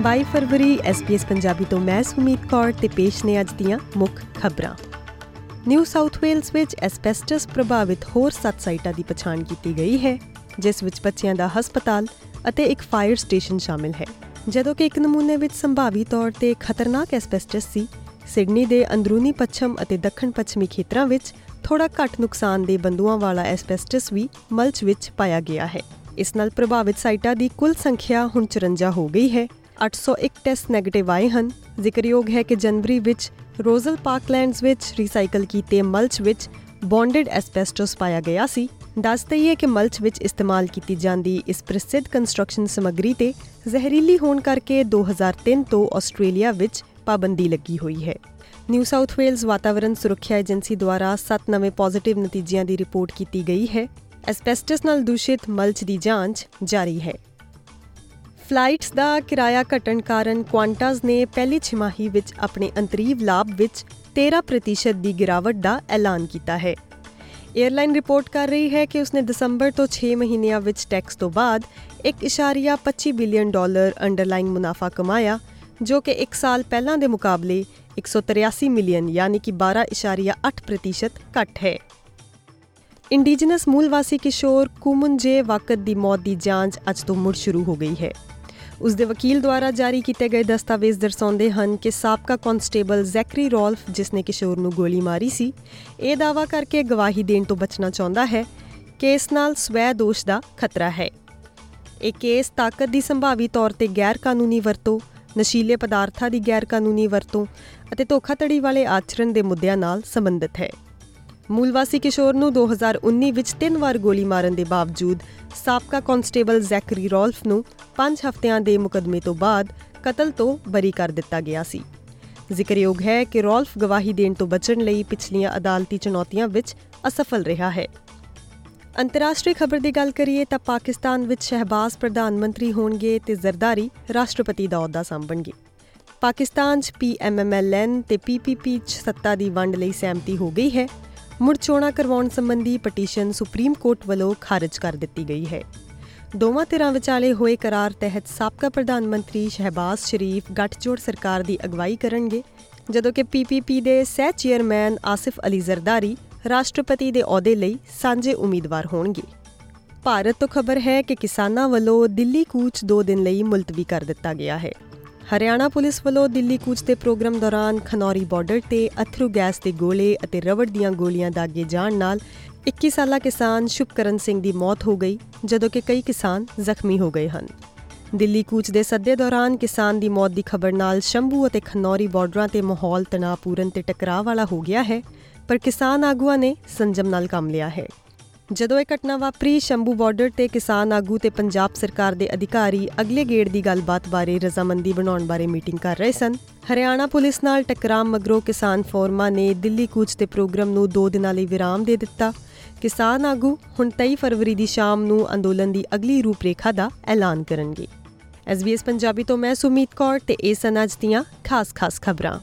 22 ਫਰਵਰੀ ਐਸਪੀਐਸ ਪੰਜਾਬੀ ਤੋਂ ਮੈਂ ਸੁਮੇਤ ਕੌਰ ਤੇ ਪੇਸ਼ ਨੇ ਅੱਜ ਦੀਆਂ ਮੁੱਖ ਖਬਰਾਂ। ਨਿਊ ਸਾਊਥ ਵੇਲਸ ਵਿੱਚ ਐਸਬੈਸਟਸ ਪ੍ਰਭਾਵਿਤ ਹੋਰ 7 ਸਾਈਟਾਂ ਦੀ ਪਛਾਣ ਕੀਤੀ ਗਈ ਹੈ, ਜਿਸ ਵਿੱਚ ਬੱਚਿਆਂ ਦਾ ਹਸਪਤਾਲ ਅਤੇ ਇੱਕ ਫਾਇਰ ਸਟੇਸ਼ਨ ਸ਼ਾਮਿਲ ਹੈ। ਜਦੋਂ ਕਿ ਇੱਕ ਨਮੂਨੇ ਵਿੱਚ ਸੰਭਾਵੀ ਤੌਰ ਤੇ ਖਤਰਨਾਕ ਐਸਬੈਸਟਸ ਸੀ, ਸਿਡਨੀ ਦੇ ਅੰਦਰੂਨੀ ਪੱਛਮ ਅਤੇ ਦੱਖਣ ਪੱਛਮੀ ਖੇਤਰਾਂ ਵਿੱਚ ਥੋੜਾ ਘੱਟ ਨੁਕਸਾਨ ਦੇ ਬੰਦੂਆਂ ਵਾਲਾ ਐਸਬੈਸਟਸ ਵੀ ਮਲਚ ਵਿੱਚ ਪਾਇਆ ਗਿਆ ਹੈ। ਇਸ ਨਾਲ ਪ੍ਰਭਾਵਿਤ ਸਾਈਟਾਂ ਦੀ ਕੁੱਲ ਸੰਖਿਆ ਹੁਣ 54 ਹੋ ਗਈ ਹੈ 801 ਟੈਸਟ 네ਗੇਟਿਵ ਆਏ ਹਨ। ਜ਼ਿਕਰਯੋਗ ਹੈ ਕਿ ਜਨਵਰੀ ਵਿੱਚ ਰੋਜ਼ਲ ਪਾਰਕਲੈਂਡਸ ਵਿੱਚ ਰੀਸਾਈਕਲ ਕੀਤੇ ਮਲਚ ਵਿੱਚ ਬੌਂਡਡ ਐਸਬੈਸਟਸ ਪਾਇਆ ਗਿਆ ਸੀ। ਦੱਸ ਦਈਏ ਕਿ ਮਲਚ ਵਿੱਚ ਇਸਤੇਮਾਲ ਕੀਤੀ ਜਾਂਦੀ ਇਸ ਪ੍ਰਸਿੱਧ ਕੰਸਟਰਕਸ਼ਨ ਸਮੱਗਰੀ ਤੇ ਜ਼ਹਿਰੀਲੀ ਹੋਣ ਕਰਕੇ 2003 ਤੋਂ ਆਸਟ੍ਰੇਲੀਆ ਵਿੱਚ ਪਾਬੰਦੀ ਲੱਗੀ ਹੋਈ ਹੈ। ਨਿਊ ਸਾਊਥ ਵੇਲਸ ਵਾਤਾਵਰਣ ਸੁਰੱਖਿਆ ਏਜੰਸੀ ਦੁਆਰਾ 7 ਨਵੇਂ ਪੋਜ਼ਿਟਿਵ ਨਤੀਜਿਆਂ ਦੀ ਰਿਪੋਰਟ ਕੀਤੀ ਗਈ ਹੈ। ਐਸਬੈਸਟਸ ਨਾਲ ਦੂਸ਼ਿਤ ਮਲਚ ਦੀ ਜਾਂਚ ਜਾਰੀ ਹੈ। ਫਲਾਈਟਸ ਦਾ ਕਿਰਾਇਆ ਘਟਣ ਕਾਰਨ ਕੁਆਂਟਾਸ ਨੇ ਪਹਿਲੀ ਛਿਮਾਹੀ ਵਿੱਚ ਆਪਣੇ ਅੰਤਰੀਵ ਲਾਭ ਵਿੱਚ 13% ਦੀ ਗਿਰਾਵਟ ਦਾ ਐਲਾਨ ਕੀਤਾ ਹੈ। 에ਅਰਲਾਈਨ ਰਿਪੋਰਟ ਕਰ ਰਹੀ ਹੈ ਕਿ ਉਸਨੇ ਦਸੰਬਰ ਤੋਂ 6 ਮਹੀਨਿਆਂ ਵਿੱਚ ਟੈਕਸ ਤੋਂ ਬਾਅਦ 1.25 ਬਿਲੀਅਨ ਡਾਲਰ ਅੰਡਰਲਾਈਨ ਮੁਨਾਫਾ ਕਮਾਇਆ, ਜੋ ਕਿ 1 ਸਾਲ ਪਹਿਲਾਂ ਦੇ ਮੁਕਾਬਲੇ 183 ਮਿਲੀਅਨ ਯਾਨੀ ਕਿ 12.8% ਘੱਟ ਹੈ। ਇੰਡੀਜਨਸ ਮੂਲ ਵਾਸੀ ਕਿਸ਼ੋਰ ਕੁਮੁੰਜੇ ਵਕਤ ਦੀ ਮੌਤ ਦੀ ਜਾਂਚ ਅੱਜ ਤੋਂ ਮੁੜ ਸ਼ੁਰੂ ਹੋ ਗਈ ਹੈ। ਉਸ ਦੇ ਵਕੀਲ ਦੁਆਰਾ ਜਾਰੀ ਕੀਤੇ ਗਏ ਦਸਤਾਵੇਜ਼ ਦਰਸਾਉਂਦੇ ਹਨ ਕਿ ਸਾਬਕਾ ਕਨਸਟੇਬਲ ਜ਼ੈਕਰੀ ਰੋਲਫ, ਜਿਸ ਨੇ ਕਿਸ਼ੋਰ ਨੂੰ ਗੋਲੀ ਮਾਰੀ ਸੀ, ਇਹ ਦਾਵਾ ਕਰਕੇ ਗਵਾਹੀ ਦੇਣ ਤੋਂ ਬਚਣਾ ਚਾਹੁੰਦਾ ਹੈ। ਕਿ ਇਸ ਨਾਲ ਸਵੈ ਦੋਸ਼ ਦਾ ਖਤਰਾ ਹੈ। ਇਹ ਕੇਸ ਤਾਕਤ ਦੀ ਸੰਭਾਵੀ ਤੌਰ ਤੇ ਗੈਰ ਕਾਨੂੰਨੀ ਵਰਤੋਂ, ਨਸ਼ੀਲੇ ਪਦਾਰਥਾਂ ਦੀ ਗੈਰ ਕਾਨੂੰਨੀ ਵਰਤੋਂ ਅਤੇ ਧੋਖਾਧੜੀ ਵਾਲੇ ਆਚਰਣ ਦੇ ਮੁੱਦਿਆਂ ਨਾਲ ਸੰਬੰਧਿਤ ਹੈ। ਮੂਲਵਾਸੀ ਕਿਸ਼ੋਰ ਨੂੰ 2019 ਵਿੱਚ ਤਿੰਨ ਵਾਰ ਗੋਲੀ ਮਾਰਨ ਦੇ ਬਾਵਜੂਦ ਸਾਬਕਾ ਕਨਸਟੇਬਲ ਜ਼ੈਕਰੀ ਰੋਲਫ ਨੂੰ 5 ਹਫ਼ਤਿਆਂ ਦੇ ਮੁਕਦਮੇ ਤੋਂ ਬਾਅਦ ਕਤਲ ਤੋਂ ਬਰੀ ਕਰ ਦਿੱਤਾ ਗਿਆ ਸੀ। ਜ਼ਿਕਰਯੋਗ ਹੈ ਕਿ ਰੋਲਫ ਗਵਾਹੀ ਦੇਣ ਤੋਂ ਬਚਣ ਲਈ ਪਿਛਲੀਆਂ ਅਦਾਲਤੀ ਚੁਣੌਤੀਆਂ ਵਿੱਚ ਅਸਫਲ ਰਿਹਾ ਹੈ। ਅੰਤਰਰਾਸ਼ਟਰੀ ਖਬਰ ਦੀ ਗੱਲ ਕਰੀਏ ਤਾਂ ਪਾਕਿਸਤਾਨ ਵਿੱਚ ਸ਼ਹਿਬਾਜ਼ ਪ੍ਰਧਾਨ ਮੰਤਰੀ ਹੋਣਗੇ ਤੇ ਜ਼ਰਦਾਰੀ ਰਾਸ਼ਟਰਪਤੀ ਦਾ ਅਹੁਦਾ ਸੰਭਣਗੇ ਪਾਕਿਸਤਾਨ 'ਚ ਪੀਐਮਐਮਐਲਐਨ ਤੇ ਪੀਪੀਪੀ 'ਚ ਸੱਤਾ ਦੀ ਵੰਡ ਲਈ ਸਹਿਮਤੀ ਹੋ ਗਈ ਹੈ। ਮੁੜ ਚੋਣਾਂ ਕਰਵਾਉਣ ਸੰਬੰਧੀ ਪਟੀਸ਼ਨ ਸੁਪਰੀਮ ਕੋਰਟ ਵੱਲੋਂ ਖਾਰਜ ਕਰ ਦਿੱਤੀ ਗਈ ਹੈ। ਦੋਵਾਂ ਧਿਰਾਂ ਵਿਚਾਲੇ ਹੋਏ ਕਰਾਰ ਤਹਿਤ ਸਾਬਕਾ ਪ੍ਰਧਾਨ ਮੰਤਰੀ ਸ਼ਹਿਬਾਜ਼ ਸ਼ਰੀਫ ਗੱਠਜੋੜ ਸਰਕਾਰ ਦੀ ਅਗਵਾਈ ਕਰਨਗੇ, ਜਦੋਂ ਕਿ ਪੀਪੀਪੀ ਦੇ ਸਹਿ ਚੇਅਰਮੈਨ ਆਸਿਫ ਅਲੀ ਜ਼ਰਦਾਰੀ ਰਾਸ਼ਟਰਪਤੀ ਦੇ ਅਹੁਦੇ ਲਈ ਸਾਂਝੇ ਉਮੀਦਵਾਰ ਹੋਣਗੇ। ਭਾਰਤ ਤੋਂ ਖਬਰ ਹੈ ਕਿ ਕਿਸਾਨਾਂ ਵੱਲੋਂ ਦਿੱਲੀ ਕੂਚ 2 ਦਿਨ ਲਈ ਮੁਲਤਵੀ ਕਰ ਦਿੱਤਾ ਗਿਆ ਹੈ। ਹਰਿਆਣਾ ਪੁਲਿਸ ਵੱਲੋਂ ਦਿੱਲੀ ਕੂਚ ਦੇ ਪ੍ਰੋਗਰਾਮ ਦੌਰਾਨ ਖਨੌਰੀ ਬਾਰਡਰ ਤੇ ਅਥਰੂ ਗੈਸ ਦੇ ਗੋਲੇ ਅਤੇ ਰਬੜ ਦੀਆਂ ਗੋਲੀਆਂ ਦਾਗੇ ਜਾਣ ਨਾਲ 21 ਸਾਲਾ ਕਿਸਾਨ ਸ਼ੁਭਕਰਨ ਸਿੰਘ ਦੀ ਮੌਤ ਹੋ ਗਈ, ਜਦੋਂ ਕਿ ਕਈ ਕਿਸਾਨ ਜ਼ਖਮੀ ਹੋ ਗਏ ਹਨ। ਦਿੱਲੀ ਕੂਚ ਦੇ ਸੱਦੇ ਦੌਰਾਨ ਕਿਸਾਨ ਦੀ ਮੌਤ ਦੀ ਖਬਰ ਨਾਲ ਸ਼ੰਭੂ ਅਤੇ ਖਨੌਰੀ ਬਾਰਡਰਾਂ ਤੇ ਮਾਹੌਲ ਤਣਾਅਪੂਰਨ ਤੇ ਟਕਰਾਅ ਵਾਲਾ ਹੋ ਗਿਆ ਹੈ, ਪਰ ਕਿਸਾਨ ਆਗੂਆਂ ਨੇ ਸੰਜਮ ਨਾਲ ਕੰਮ ਲਿਆ ਹੈ। ਜਦੋਂ ਇਹ ਘਟਨਾ ਵਾਪਰੀ, ਸ਼ੰਭੂ ਬਾਰਡਰ ਤੇ ਕਿਸਾਨ ਆਗੂ ਤੇ ਪੰਜਾਬ ਸਰਕਾਰ ਦੇ ਅਧਿਕਾਰੀ ਅਗਲੇ ਗੇੜ ਦੀ ਗੱਲਬਾਤ ਬਾਰੇ ਰਜ਼ਾਮੰਦੀ ਬਣਾਉਣ ਬਾਰੇ ਮੀਟਿੰਗ ਕਰ ਰਹੇ ਸਨ। ਹਰਿਆਣਾ ਪੁਲਿਸ ਨਾਲ ਟਕਰਾਅ ਮਗਰੋਂ ਕਿਸਾਨ ਫੋਰਮਾ ਨੇ ਦਿੱਲੀ ਕੂਚ ਦੇ ਪ੍ਰੋਗਰਾਮ ਨੂੰ 2 ਦਿਨਾਂ ਲਈ ਵਿਰਾਮ ਦੇ ਦਿੱਤਾ। ਕਿਸਾਨ ਆਗੂ ਹੁਣ 23 ਫਰਵਰੀ ਦੀ ਸ਼ਾਮ ਨੂੰ ਅੰਦੋਲਨ ਦੀ ਅਗਲੀ ਰੂਪਰੇਖਾ ਦਾ ਐਲਾਨ ਕਰਨਗੇ। ਐਸਬੀਐਸ ਪੰਜਾਬੀ ਤੋਂ ਮੈਂ ਸੁਮੀਤ ਕੌਰ ਤੇ ਇਹ ਸਨ ਅੱਜ ਦੀਆਂ ਖਾਸ-ਖਾਸ ਖਬਰਾਂ।